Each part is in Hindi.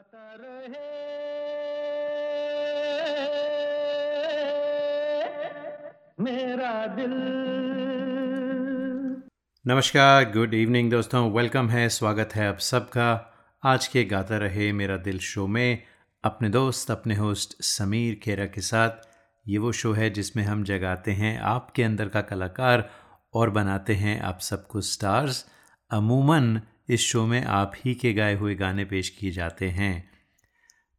गाता रहे। मेरा दिल। नमस्कार गुड इवनिंग दोस्तों वेलकम है, स्वागत है आप सबका। आज के गाता रहे मेरा दिल शो में अपने दोस्त, अपने होस्ट समीर खेरा के साथ। ये वो शो है जिसमें हम जगाते हैं आपके अंदर का कलाकार और बनाते हैं आप सबको स्टार्स अमूमन इस शो में आप ही के गाए हुए गाने पेश किए जाते हैं।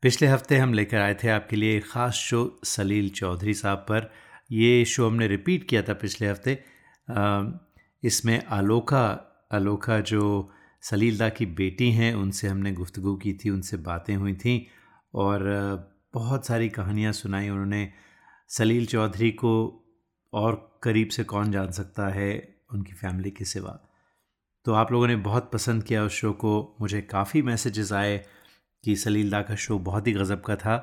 पिछले हफ़्ते हम लेकर आए थे आपके लिए एक ख़ास शो, सलील चौधरी साहब पर। ये शो हमने रिपीट किया था पिछले हफ़्ते। इसमें आलोका आलोका जो सलीलदा की बेटी हैं, उनसे हमने गुफ्तु की थी, उनसे बातें हुई थी और बहुत सारी कहानियाँ सुनाई उन्होंने। सलील चौधरी को और करीब से कौन जान सकता है उनकी फैमिली के सिवा। तो आप लोगों ने बहुत पसंद किया उस शो को। मुझे काफ़ी मैसेजेस आए कि सलीलदा का शो बहुत ही गज़ब का था।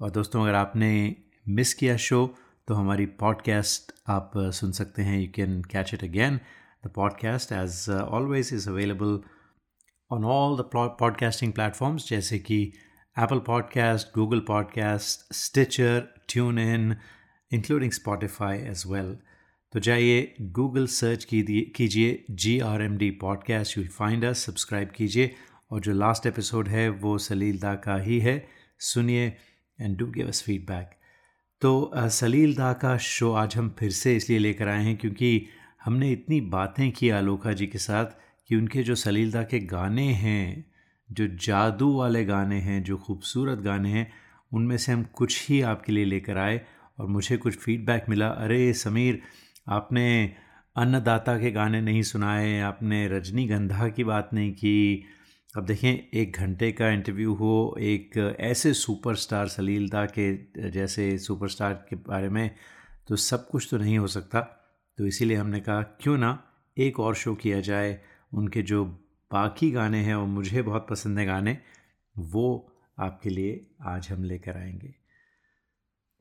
और दोस्तों, अगर आपने मिस किया शो तो हमारी पॉडकास्ट आप सुन सकते हैं। You can catch it again the podcast as always is available on all the podcasting platforms जैसे कि Apple podcast Google podcast Stitcher tune in including Spotify as well तो जाइए गूगल सर्च कीजिए G R M D podcast you find us subscribe कीजिए। और जो लास्ट एपिसोड है, वो सलील दा का ही है। सुनिए and do give us feedback तो सलील दा का शो आज हम फिर से इसलिए लेकर आए हैं क्योंकि हमने इतनी बातें की आलोका जी के साथ कि उनके जो सलील दा के गाने हैं, जो जादू वाले गाने हैं, जो खूबसूरत गाने हैं, उनमें से हम कुछ ही आपके लिए लेकर आए और मुझे कुछ फीडबैक मिला। अरे, समीर आपने अन्नदाता के गाने नहीं सुनाए, आपने रजनीगंधा की बात नहीं की। अब देखें, एक घंटे का इंटरव्यू हो, एक ऐसे सुपरस्टार सलीलदा के जैसे सुपरस्टार के बारे में तो सब कुछ तो नहीं हो सकता। तो इसीलिए हमने कहा, क्यों ना एक और शो किया जाए। उनके जो बाकी गाने हैं और मुझे बहुत पसंद है गाने, वो आपके लिए आज हम लेकर आएँगे।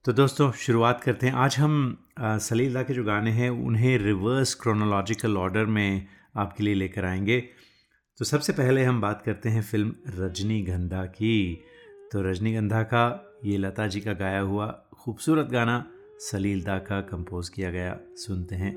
तो दोस्तों, शुरुआत करते हैं। आज हम सलीला के जो गाने हैं, उन्हें रिवर्स क्रोनोलॉजिकल ऑर्डर में आपके लिए लेकर आएँगे। तो सबसे पहले हम बात करते हैं फ़िल्म रजनीगंधा की। तो रजनीगंधा का ये लता जी का गाया हुआ खूबसूरत गाना सलीलदा का कंपोज किया गया। सुनते हैं।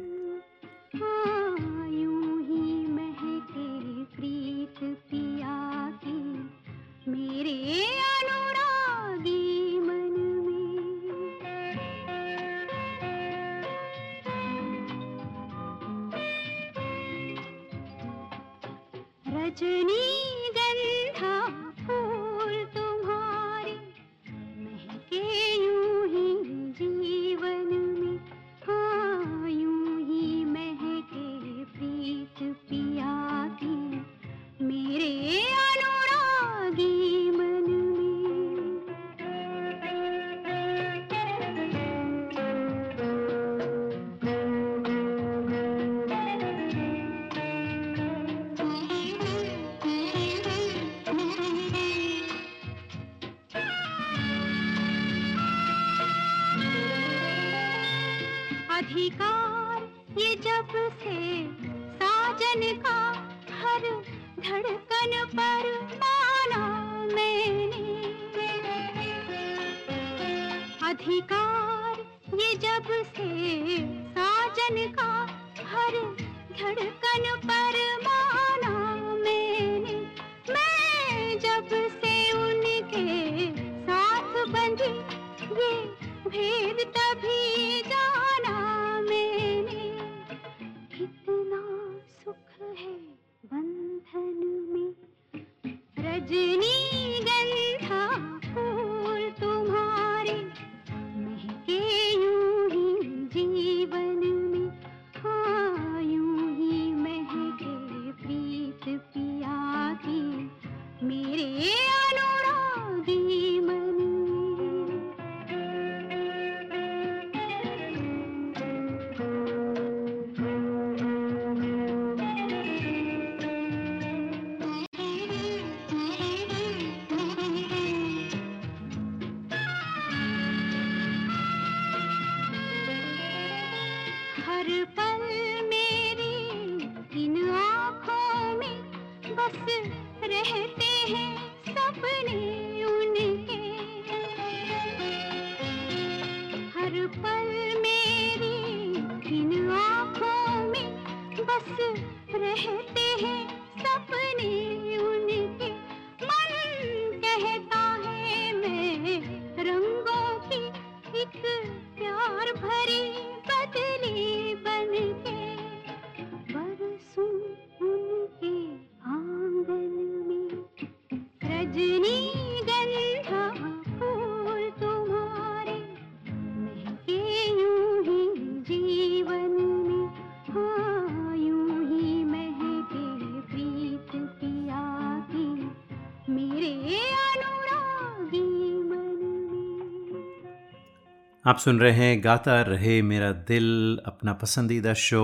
आप सुन रहे हैं गाता रहे मेरा दिल, अपना पसंदीदा show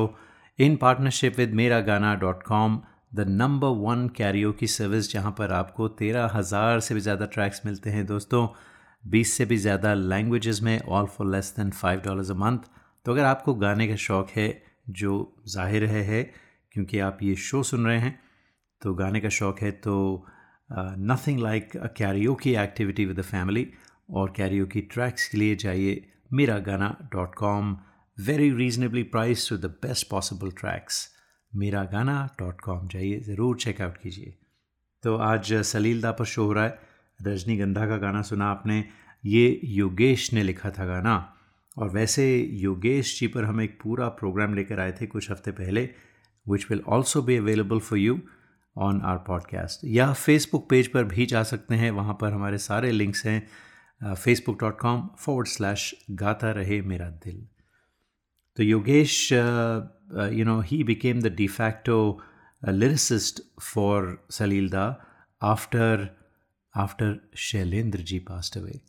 in partnership with Mera Gana dot com the number one carrier की सर्विस जहाँ पर आपको तेरह हज़ार से भी ज़्यादा ट्रैक्स मिलते हैं दोस्तों, बीस से भी ज़्यादा लैंग्वेजेस में all for less than five dollars a month तो अगर आपको गाने का शौक़ है, जो ज़ाहिर है है, क्योंकि आप ये शो सुन रहे हैं तो गाने का शौक़ है तो नथिंग लाइक अ कैरियो की एक्टिविटी विद द फैमिली और कैरियो की ट्रैक्स के लिए जाइए। Price to the best possible tracks Mera Gana dot com जाइए, ज़रूर चेकआउट कीजिए। तो आज सलीलदा पर शो हो रहा है। रजनीगंधा का गाना सुना आपने। ये योगेश ने लिखा था गाना। और वैसे योगेश जी पर हम एक पूरा प्रोग्राम लेकर आए थे कुछ हफ़्ते पहले which will also be available for you on our podcast या फेसबुक पेज पर भी जा सकते हैं। वहाँ पर हमारे सारे लिंक्स हैं। Facebook dot com forward slash Gaata Rahe Mera Dil. तो Yogesh you know he became the de facto lyricist for Salilda after after Shailendra ji passed away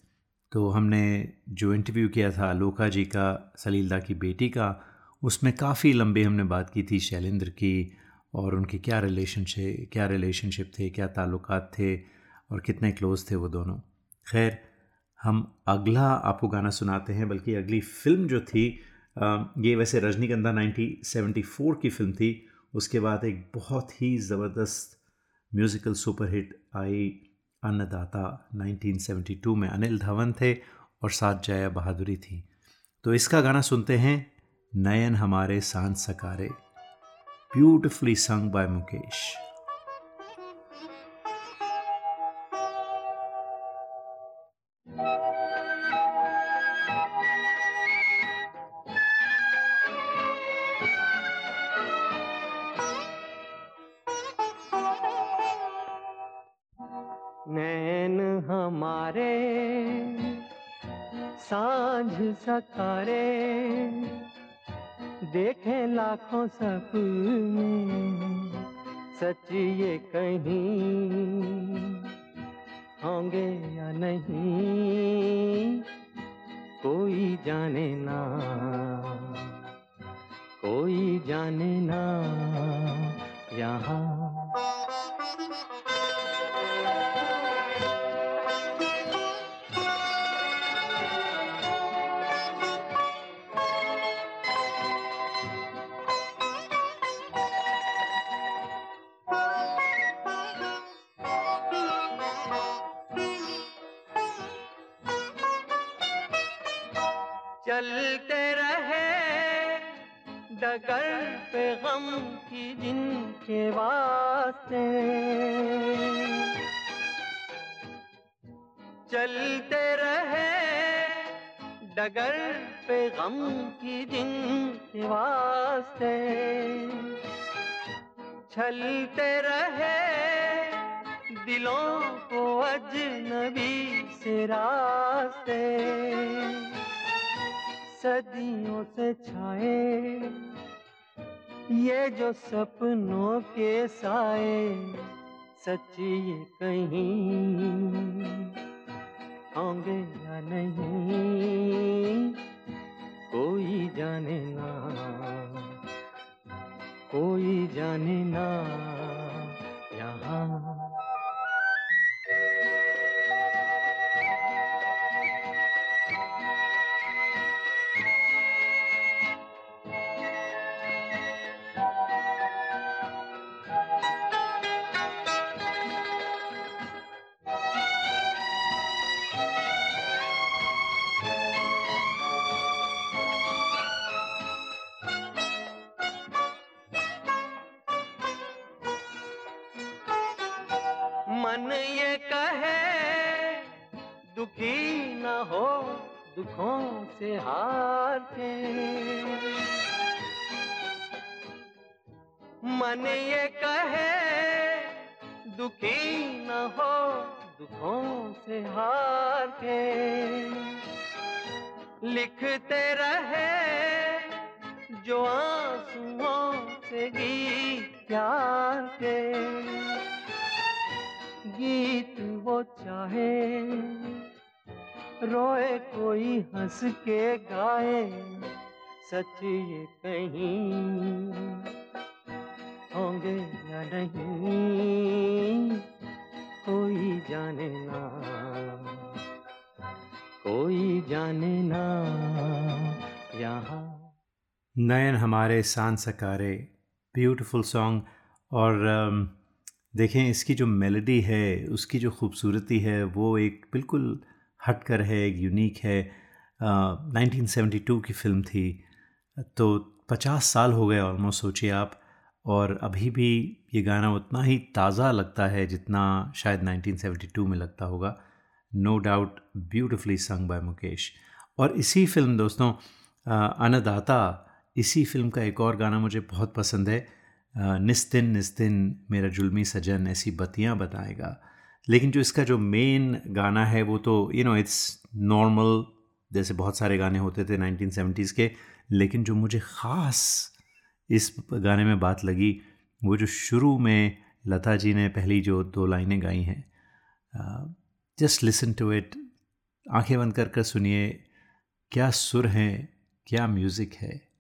तो हमने जो इंटरव्यू किया था लोका जी का सलीलदा की बेटी का, उसमें काफ़ी लंबे हमने बात की थी शैलेंद्र की और उनकी क्या रिलेशनशिप क्या रिलेशनशिप थे, क्या ताल्लुकात थे और कितने क्लोज़ थे वो दोनों। खैर हम अगला आपको गाना सुनाते हैं, बल्कि अगली फ़िल्म जो थी ये वैसे रजनीगंधा 1974 की फ़िल्म थी। उसके बाद एक बहुत ही ज़बरदस्त म्यूज़िकल सुपरहिट आई अन्नदाता 1972 में। अनिल धवन थे और साथ जया बहादुरी थी। तो इसका गाना सुनते हैं, नयन हमारे सांस सकारे। Beautifully sung by Mukesh. चलते रहे डगर पे गम की जिनके वास्ते। छलते रहे दिलों को अजनबी से रास्ते। सदियों से छाए ये जो सपनों के साए, सच्ची ये कहीं होंगे या नहीं, कोई जाने ना, कोई जाने ना, यहाँ दुखों से हार के मन ये कहे, दुखी न हो, दुखों से हार के लिखते रहे, जो आंसुओं से गीत प्यार के गीत वो चाहे रोए कोई हंस के गाए, सच ये कहीं होंगे या नहीं, कोई जाने ना, कोई जाने ना यहाँ। नयन हमारे सान सकारे ब्यूटीफुल सॉन्ग और देखें, इसकी जो मेलोडी है, उसकी जो खूबसूरती है, वो एक बिल्कुल हट कर है एक यूनिक है। uh, 1972 की फ़िल्म थी। तो 50 साल हो गए ऑलमोस्ट सोचिए आप। और अभी भी ये गाना उतना ही ताज़ा लगता है जितना शायद 1972 में लगता होगा। No doubt beautifully sung by Mukesh और इसी फ़िल्म दोस्तों अन्नदाता इसी फ़िल्म का एक और गाना मुझे बहुत पसंद है। निस दिन निस दिन मेरा जुल्मी सजन ऐसी बतियाँ बताएगा। लेकिन जो इसका जो मेन गाना है, वो तो यू नो इट्स नॉर्मल जैसे बहुत सारे गाने होते थे 1970s के, लेकिन जो मुझे ख़ास इस गाने में बात लगी, वो जो शुरू में लता जी ने पहली जो दो लाइनें गाई हैं जस्ट लिसन टू इट आँखें बंद कर कर सुनिए, क्या सुर हैं, क्या म्यूज़िक है।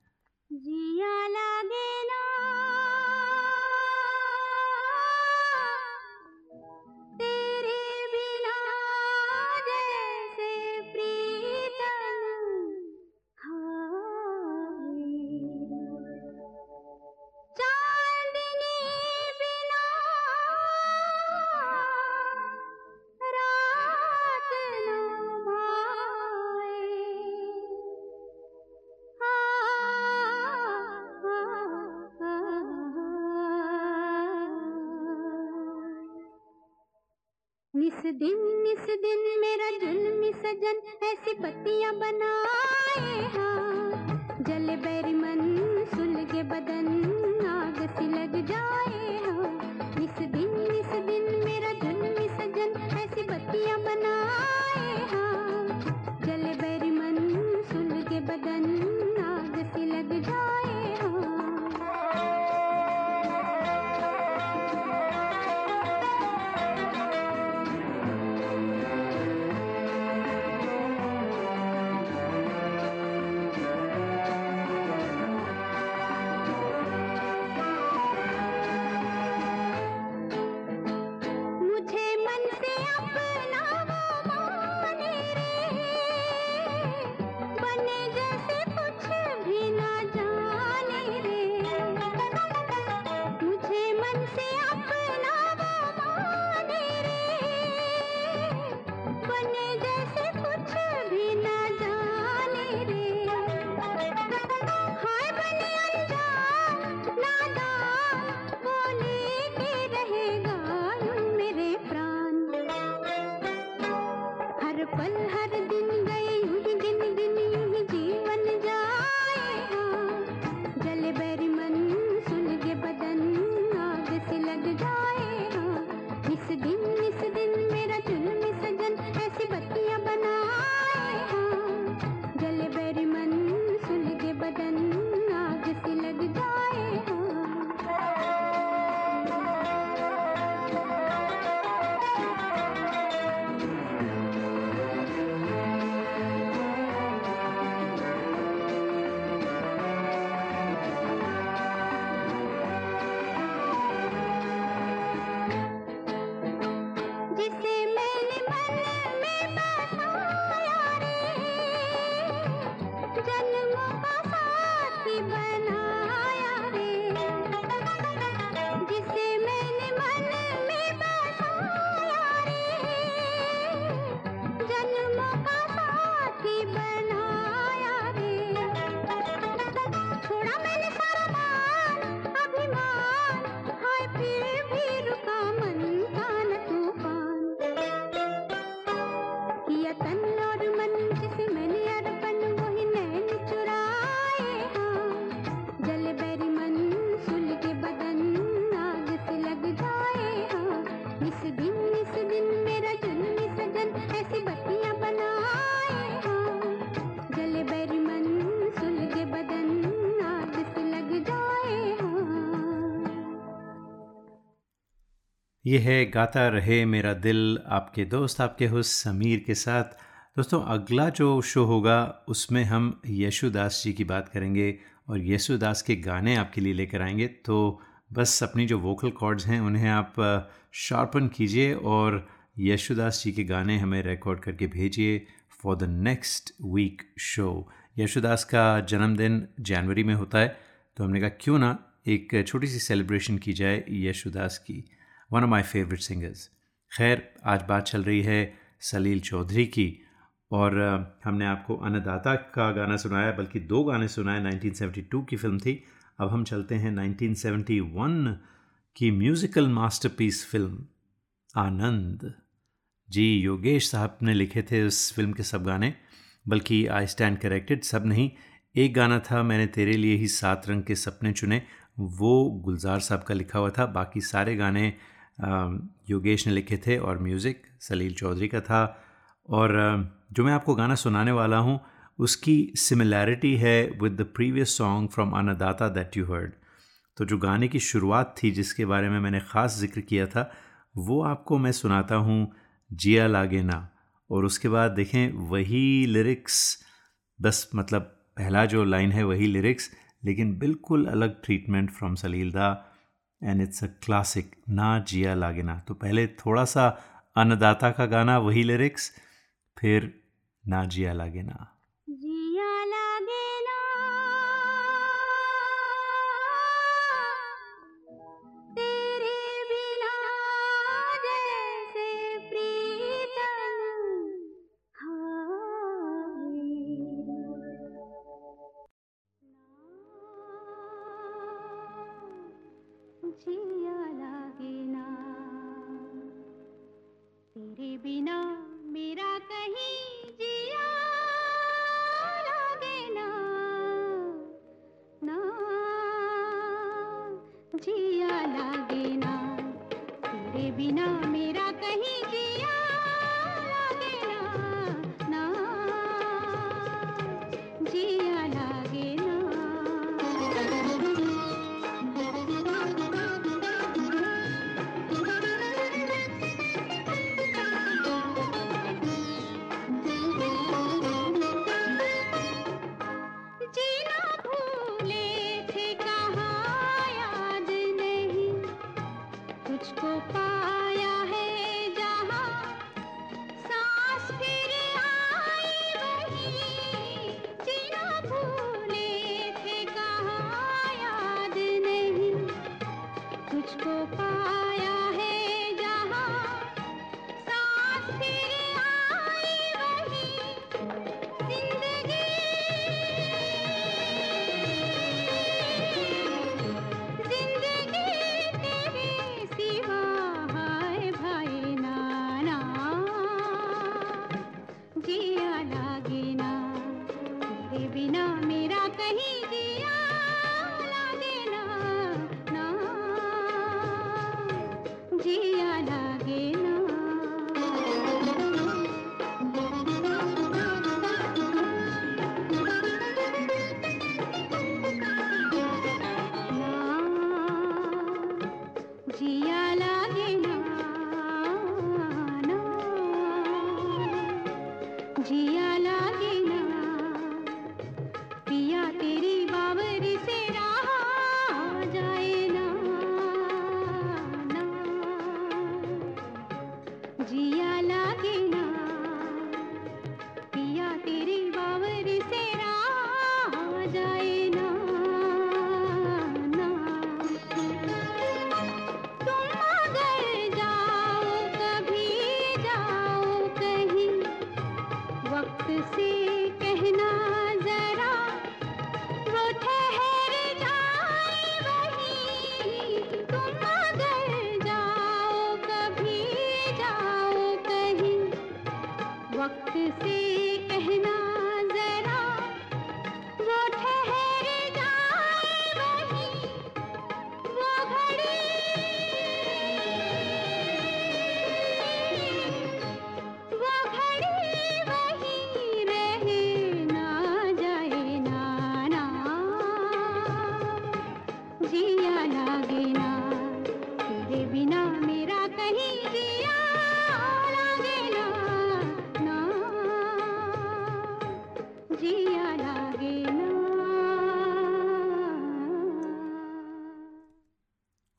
ये है, गाता रहे मेरा दिल आपके दोस्त, आपके होस्ट समीर के साथ। दोस्तों, अगला जो शो होगा, उसमें हम यशुदास जी की बात करेंगे और यशुदास के गाने आपके लिए लेकर आएँगे। तो बस अपनी जो वोकल कॉर्ड्स हैं, उन्हें आप शार्पन कीजिए और यशुदास जी के गाने हमें रिकॉर्ड करके भेजिए for the next week show Yesudas का जन्मदिन जनवरी में होता है तो हमने कहा, क्यों ना एक छोटी सी सेलिब्रेशन की जाए यशुदास की? One of my favourite singers खैर, आज बात चल रही है सलील चौधरी की और हमने आपको अन्नदाता का गाना सुनाया, बल्कि दो गाने सुनाए। 1972 की फ़िल्म थी। अब हम चलते हैं 1971 की म्यूज़िकल मास्टरपीस फ़िल्म, आनंद। जी, योगेश साहब ने लिखे थे उस फ़िल्म के सब गाने, बल्कि आई स्टैंड करेक्टेड सब नहीं। एक गाना था, मैंने तेरे लिए ही सात रंग के सपने चुने, वो गुलजार साहब का लिखा हुआ था। बाकी सारे गाने योगेश ने लिखे थे और म्यूज़िक सलील चौधरी का था। और जो मैं आपको गाना सुनाने वाला हूँ, उसकी सिमिलैरिटी है with the previous song from Annadata that you heard तो जो गाने की शुरुआत थी जिसके बारे में मैंने ख़ास ज़िक्र किया था, वो आपको मैं सुनाता हूँ, जिया लागे ना। और उसके बाद देखें, वही लिरिक्स बस मतलब पहला जो लाइन है वही लिरिक्स लेकिन बिल्कुल अलग ट्रीटमेंट फ्रॉम सलील दा। एंड इट्स अ क्लासिक ना जिया लागे ना तो पहले थोड़ा सा अन्नदाता का गाना, वही लिरिक्स फिर ना जिया लागे ना जिया लागे ना तेरे बिना मेरा कहीं जिया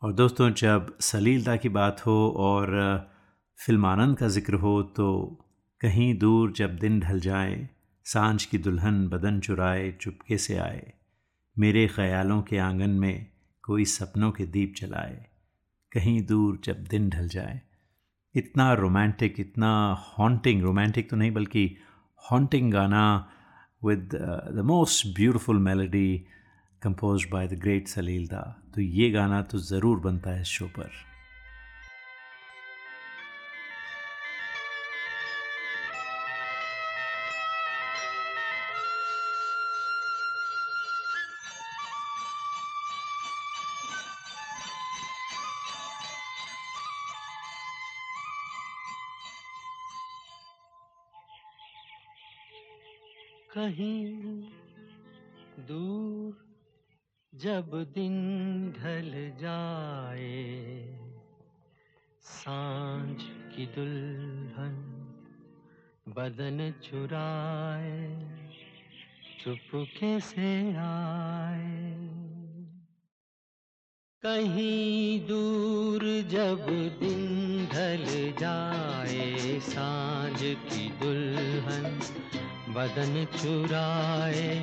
और दोस्तों, जब सलीलता की बात हो और फिल्मानंद का ज़िक्र हो तो कहीं दूर जब दिन ढल जाए, साँझ की दुल्हन बदन चुराए, चुपके से आए, मेरे ख्यालों के आँगन में कोई सपनों के दीप जलाए, कहीं दूर जब दिन ढल जाए। इतना रोमांटिक, इतना हॉन्टिंग, रोमांटिक तो नहीं, बल्कि हॉन्टिंग गाना with the most beautiful melody compose by the great Salil da तो ये गाना तो ज़रूर बनता है इस शो पर। कहीं जब दिन ढल जाए, साँझ की दुल्हन बदन चुराए, चुपके से आए। कहीं दूर जब दिन ढल जाए, साँझ की दुल्हन बदन चुराए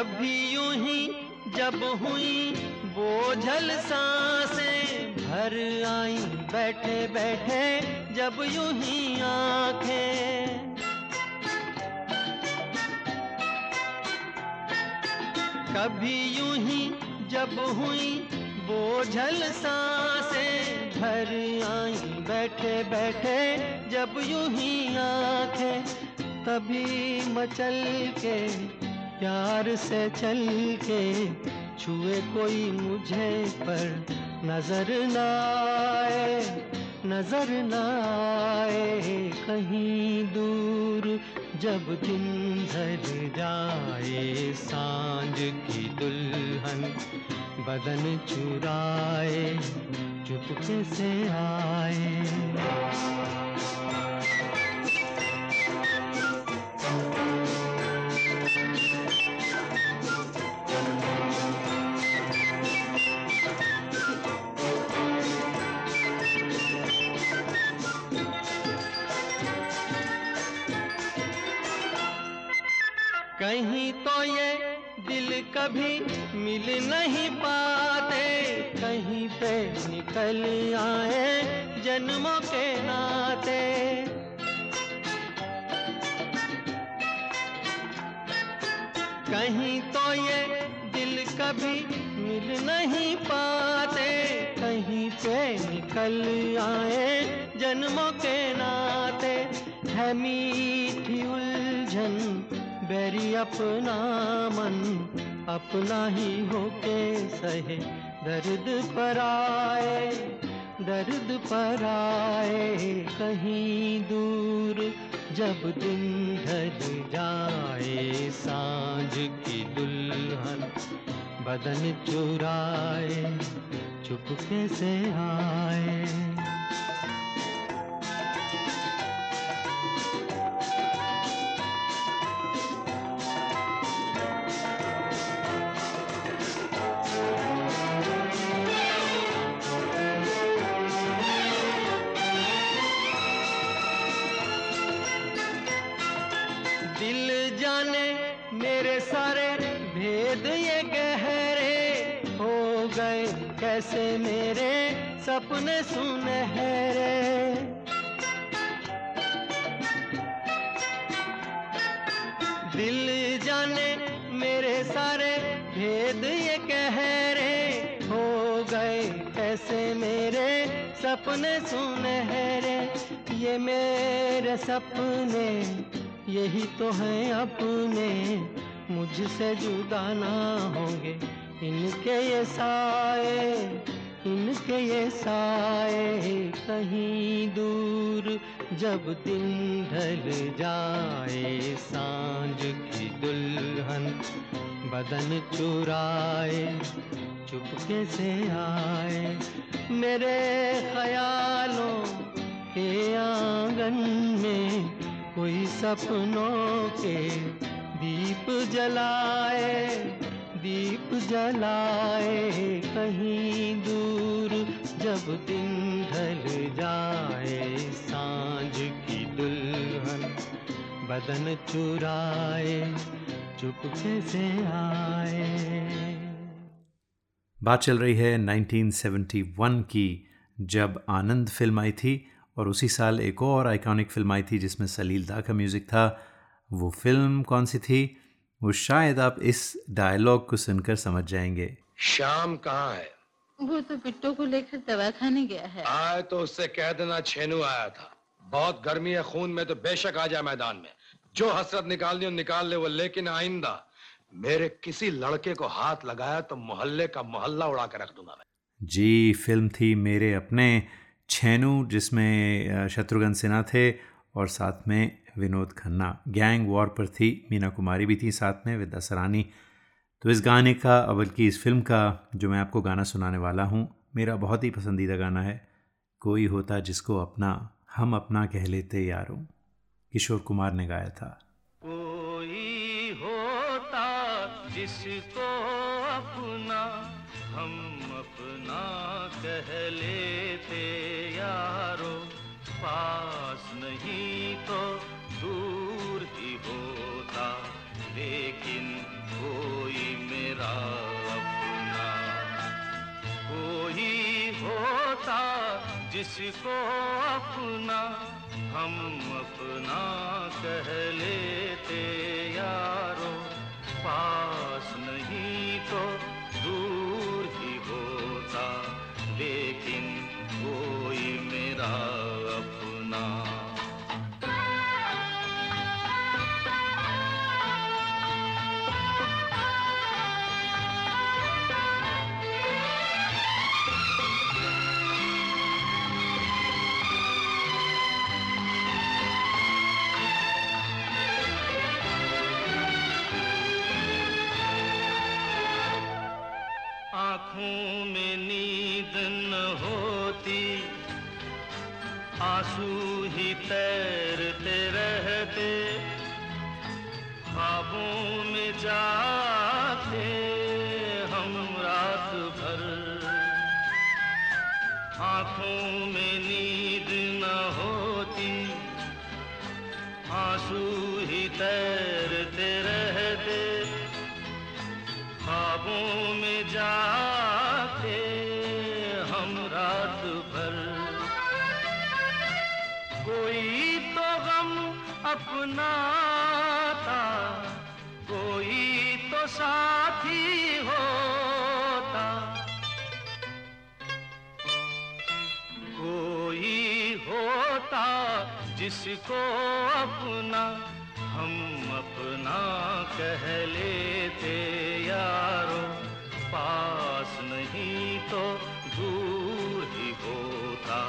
कभी यूँ ही जब हुई बोझल साँसें भर आई बैठे बैठे जब यूँ ही आँखें। कभी यूँ ही जब हुई बोझल साँसें भर आई बैठे बैठे जब यूँ ही आँखें, तभी मचल के प्यार से चल के छुए कोई मुझे पर नज़र न आए, नज़र न आए। कहीं दूर जब दिन ढल जाए साँझ की दुल्हन बदन चुराए, चुपके से आए। कहीं तो ये दिल कभी मिल नहीं पाते। कहीं पे निकल आए जन्मों के नाते। कहीं तो ये दिल कभी मिल नहीं पाते। कहीं पे निकल आए जन्मों के नाते। है मीठी उलझन बैरी अपना मन अपना ही होके सहे। दर्द पर आए, दर्द पर आए कहीं दूर, जब दिन ढल जाए साँझ की दुल्हन बदन चुराए, चुपके से आए। कैसे मेरे सपने सुनहरे दिल जाने मेरे सारे भेद ये कह रहे हो गए कैसे मेरे सपने सुनहरे ये मेरे सपने, यही तो हैं अपने, मुझसे जुदा ना होंगे। इनके ये साए, इनके ये साए कहीं दूर जब दिन ढल जाए, साँझ की दुल्हन बदन चुराए, चुपके से आए। मेरे ख्यालों के आँगन में कोई सपनों के दीप जलाए दीप जलाए कहीं दूर, जब दिन ढल जाए साँझ की दुल्हन। बदन चुराए, चुपके से आए। बात चल रही है 1971 की, जब आनंद फ़िल्म आई थी, और उसी साल एक और आइकॉनिक फ़िल्म आई थी, जिसमें सलील दा का म्यूज़िक था। वो फ़िल्म कौन सी थी? वो शायद आप इस डायलॉग को सुनकर समझ जाएँगे। शाम कहाँ है? वो तो बिट्टू को लेकर दवा खाने गया है। आए तो उससे कह देना छेनू आया था। बहुत गर्मी है खून में तो बेशक आ जाए मैदान में। जो हसरत निकालनी हो निकाल ले वो लेकिन आइंदा मेरे किसी लड़के को हाथ लगाया तो मोहल्ले का मोहल्ला उड़ा के रख दूँगा मैं। जी फ़िल्म थी मेरे अपने छेनू जिसमें शत्रुघ्न सिन्हा थे और साथ में विनोद खन्ना। गैंग वॉर पर थी, मीना कुमारी भी थी साथ में, विद्या सरानी। तो इस गाने का बल्कि इस फ़िल्म का, जो मैं आपको गाना सुनाने वाला हूँ, मेरा बहुत ही पसंदीदा गाना है। कोई होता जिसको अपना, हम अपना कह लेते यारों। किशोर कुमार ने गाया था। कोई होता जिसको अपना, हम अपना कह लेते यारो। पास नहीं तो दूर ही होता लेकिन कोई मेरा अपना। कोई होता जिसको अपना सुहित जिसको अपना हम अपना कह लेते यारो। पास नहीं तो दूर ही होता,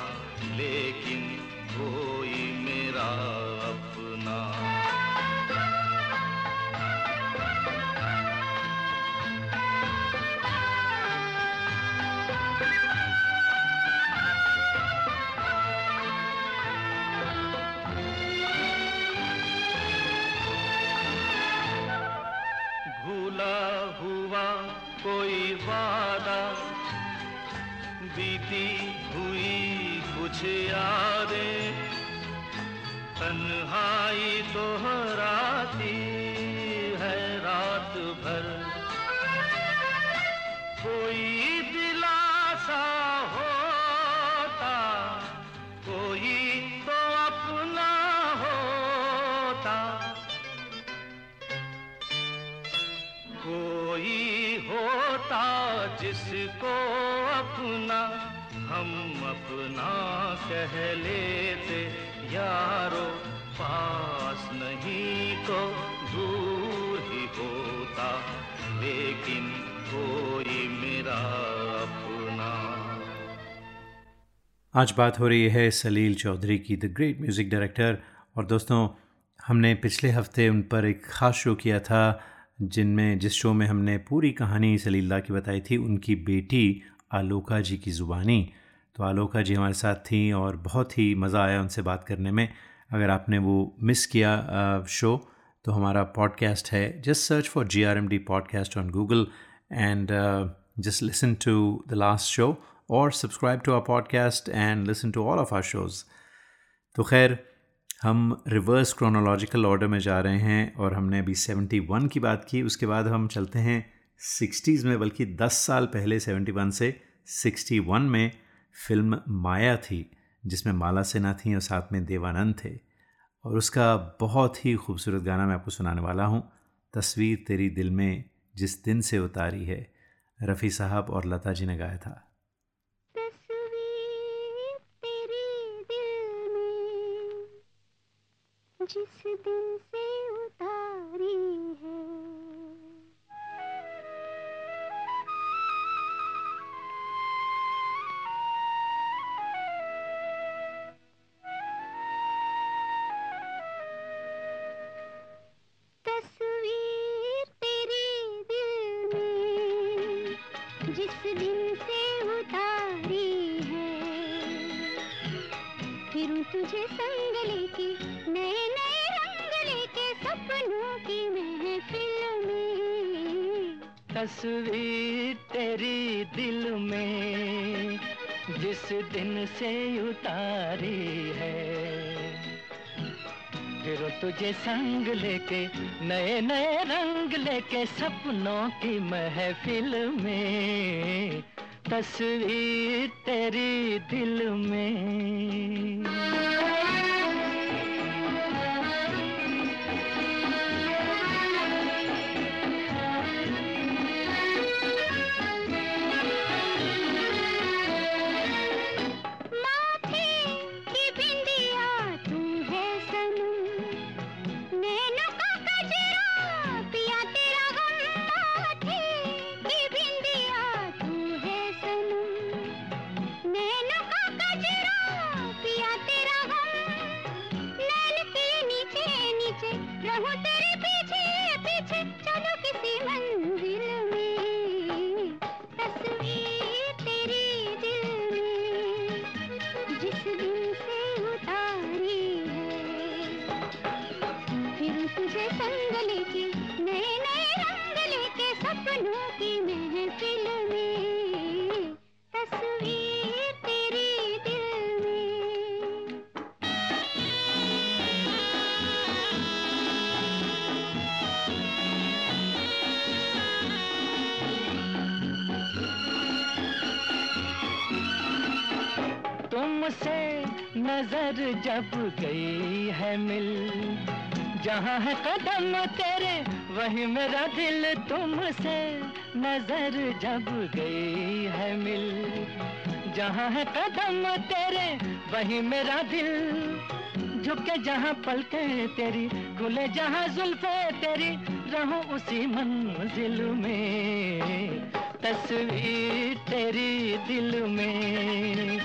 लेकिन कोई मेरा कोई मेरा अपना। आज बात हो रही है सलील चौधरी की द ग्रेट म्यूज़िक डायरेक्टर और दोस्तों, हमने पिछले हफ़्ते उन पर एक ख़ास शो किया था, जिनमें, जिस शो में हमने पूरी कहानी सलीलदा की बताई थी, उनकी बेटी आलोका जी की ज़ुबानी। तो आलोका जी हमारे साथ थी और बहुत ही मज़ा आया उनसे बात करने में। अगर आपने वो मिस किया शो तो हमारा पॉडकास्ट है। Just search for G R M D podcast on Google and just listen to the last show और subscribe to our podcast and listen to all of our shows तो खैर, हम रिवर्स क्रोनोलॉजिकल ऑर्डर में जा रहे हैं और हमने अभी 71 की बात की। उसके बाद हम चलते हैं 60s में, बल्कि 10 साल पहले 71 से 61 में फ़िल्म माया थी, जिसमें माला सिन्हा थी और साथ में देवानंद थे। और उसका बहुत ही खूबसूरत गाना मैं आपको सुनाने वाला हूँ। तस्वीर तेरी दिल में जिस दिन से उतारी है रफ़ी साहब और लता जी ने गाया था। जिस तस्वीर तेरी दिल में, जिस दिन से उतारी है। फिर तुझे संग लेके नए नए रंग लेके सपनों की महफिल में। तस्वीर तेरी दिल में। नज़र जब गई है मिल, जहाँ है कदम तेरे, वही मेरा दिल तुमसे। नज़र जब गई है मिल, जहाँ है कदम तेरे, वही मेरा दिल। झुके जहाँ पलके तेरी, खुले जहाँ जुल्फे तेरी, रहूँ उसी मंजिल में। तस्वीर तेरी दिल में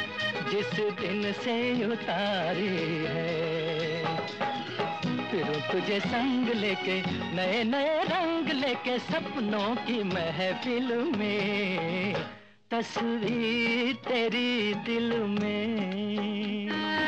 जिस दिन से उतारी है। फिर तुझे संग लेके, नए नए रंग लेके सपनों की महफिल में, तस्वीर तेरी दिल में।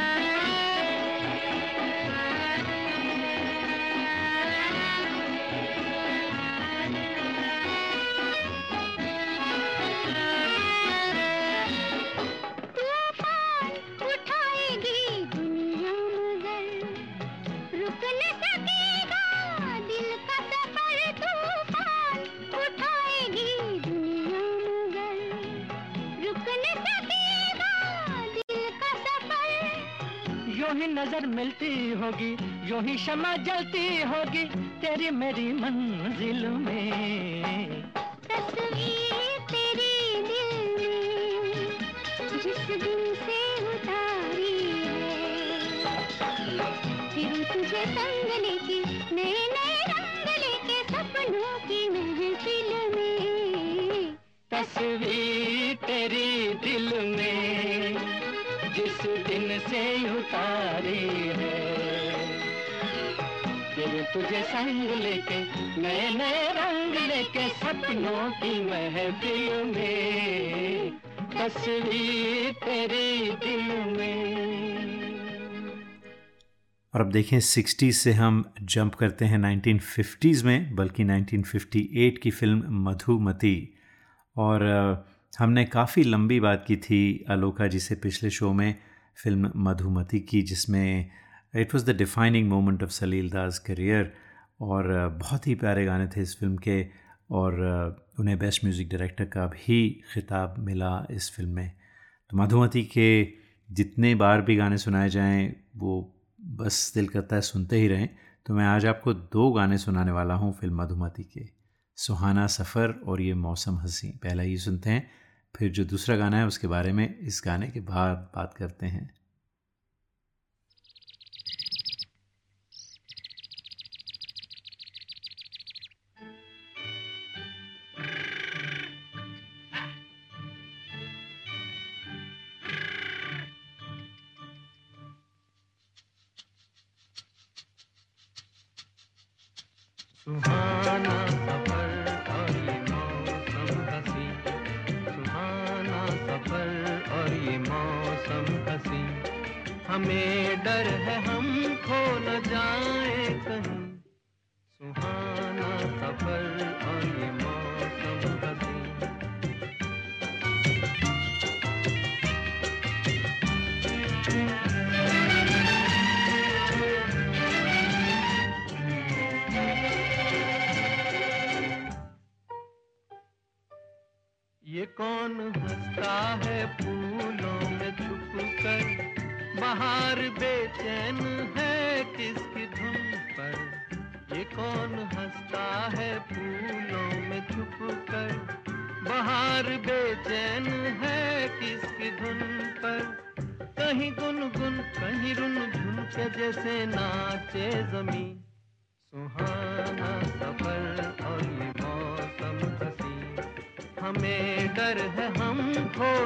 ही नज़र मिलती होगी यूँ ही शमा जलती होगी तेरी मेरी मंजिल में। तस्वीर उतारी है। फिर तुझे संग लेके नए नए रंग लेके सपनों की महफिल में, तस्वीर तेरी दिल में। और अब देखें 60s से हम जंप करते हैं 1950s में, बल्कि 1958 की फ़िल्म मधुमती। और हमने काफ़ी लंबी बात की थी आलोका जी से पिछले शो में फ़िल्म मधुमती की, जिसमें it was the defining moment of Salil da's career और बहुत ही प्यारे गाने थे इस फ़िल्म के और उन्हें बेस्ट म्यूज़िक डायरेक्टर का भी खिताब मिला इस फ़िल्म में। तो मधुमती के जितने बार भी गाने सुनाए जाएँ, वो बस दिल करता है सुनते ही रहें। तो मैं आज आपको दो गाने सुनाने वाला हूँ फ़िल्म मधुमती के। सुहाना सफ़र और ये मौसम हँसी, पहला ही सुनते हैं। फिर जो दूसरा गाना है उसके बारे में इस गाने के बाद बात करते हैं।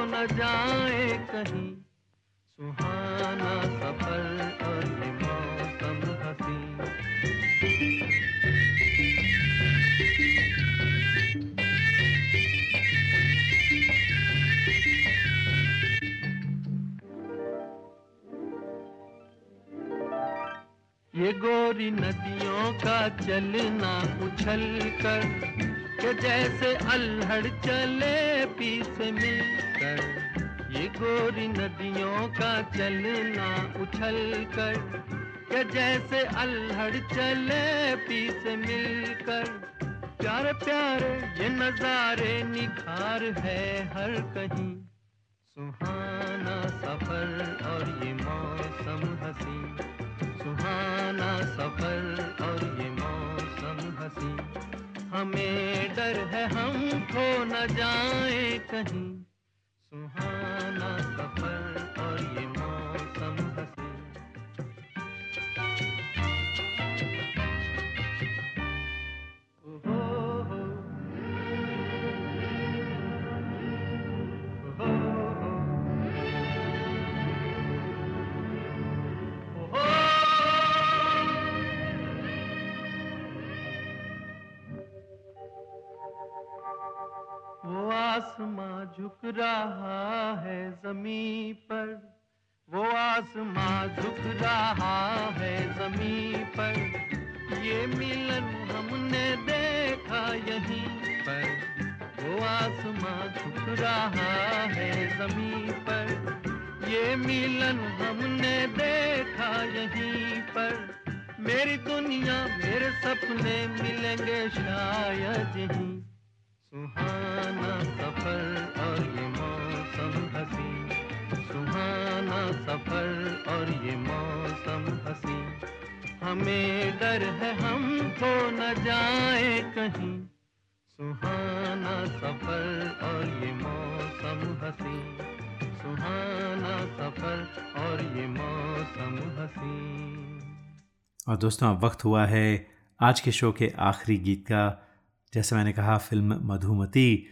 न जाए कहीं। सुहाना सफ़र और मौसम हसी ये गोरी नदियों का चलना उछल कर के जैसे अल्हड़ चले पीस मिलकर, ये गोरी नदियों का चलना उछल कर के जैसे अल्हड़ चले पीस मिलकर। प्यारे प्यारे, ये नजारे निखार है हर कहीं। सुहाना सफ़र और ये मौसम हसी सुहाना सफ़र और हमें डर है हम खो न जाए कहीं। सुहाना सफ़र और ये वो आसमां झुक रहा है ज़मीन पर। वो आसमां झुक रहा है ज़मीन पर। ये मिलन हमने देखा यहीं पर। वो आसमां झुक रहा है ज़मीन पर। ये मिलन हमने देखा यहीं पर। मेरी दुनिया, मेरे सपने मिलेंगे शायद यहीं। सुहाना सफ़र और ये मौसम हसी। सुहाना सफ़र और ये मौसम हसी। हमें डर है हम खो न जाए कहीं सुहाना सफ़र और ये मौसम हसी सुहाना सफ़र और ये मौसम हसी। और दोस्तों, अब वक्त हुआ है आज के शो के आखिरी गीत का। जैसे मैंने कहा फ़िल्म मधुमती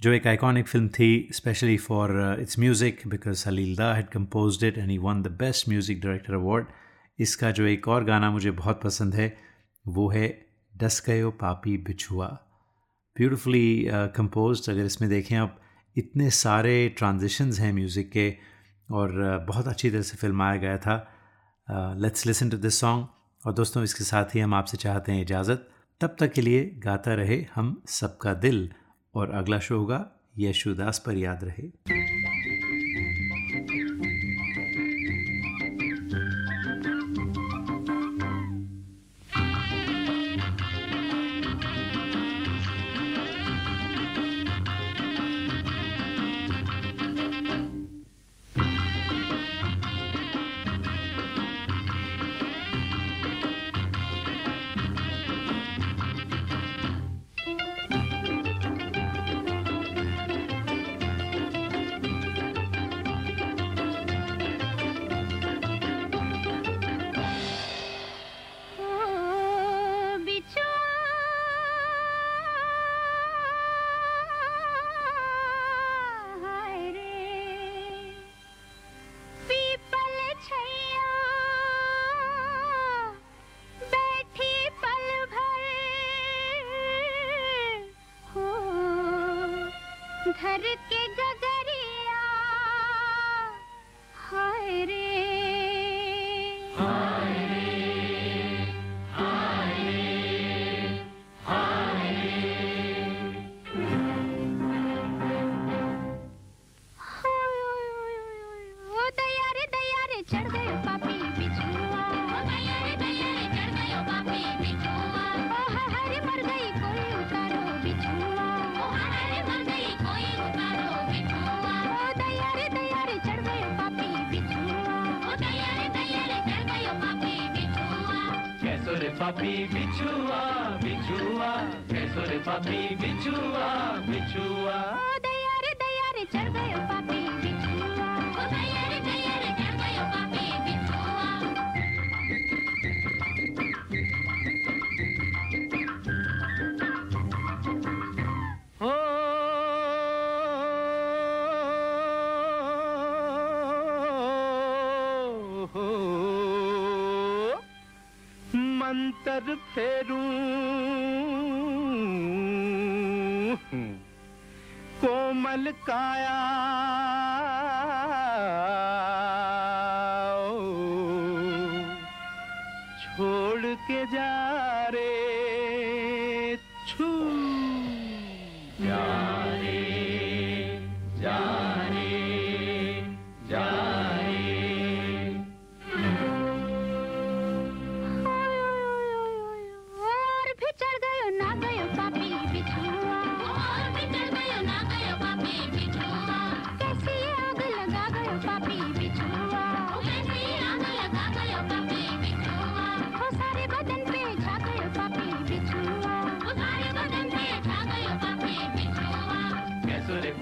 जो एक आइकॉनिक फ़िल्म थी specially for its music because Salil da had composed it and he won the best music director award इसका जो एक और गाना मुझे बहुत पसंद है वो है डस गयो पापी बिछुआ। ब्यूटिफुली कंपोज अगर इसमें देखें आप इतने सारे ट्रांजिशंस हैं म्यूज़िक के और uh, बहुत अच्छी तरह से फिल्माया गया था। Let's listen to this song और दोस्तों इसके साथ ही हम आपसे चाहते हैं इजाज़त। तब तक के लिए गाता रहे हम सबका दिल और अगला शो होगा यशुदास पर याद रहे। Papi bichua bichua कैसो रे papi bichua bichua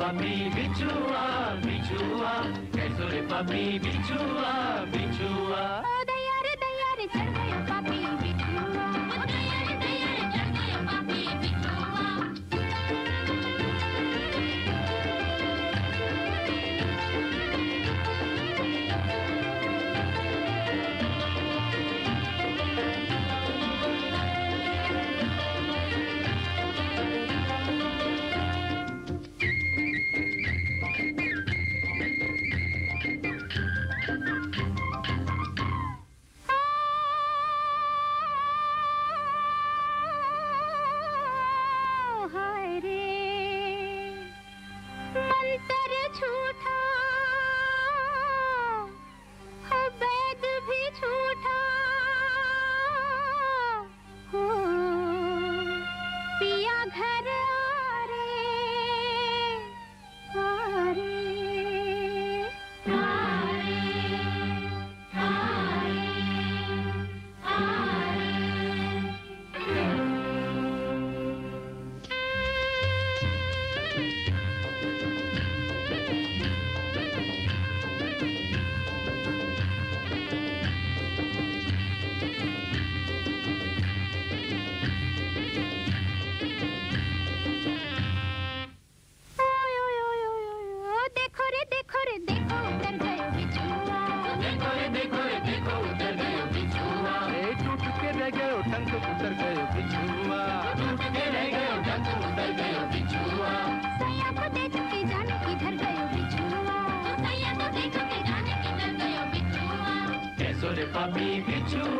कैसो रे पापी बिछुआ बिछुआ कैसो रे पापी बिछुआ बिछुआ ओ पापी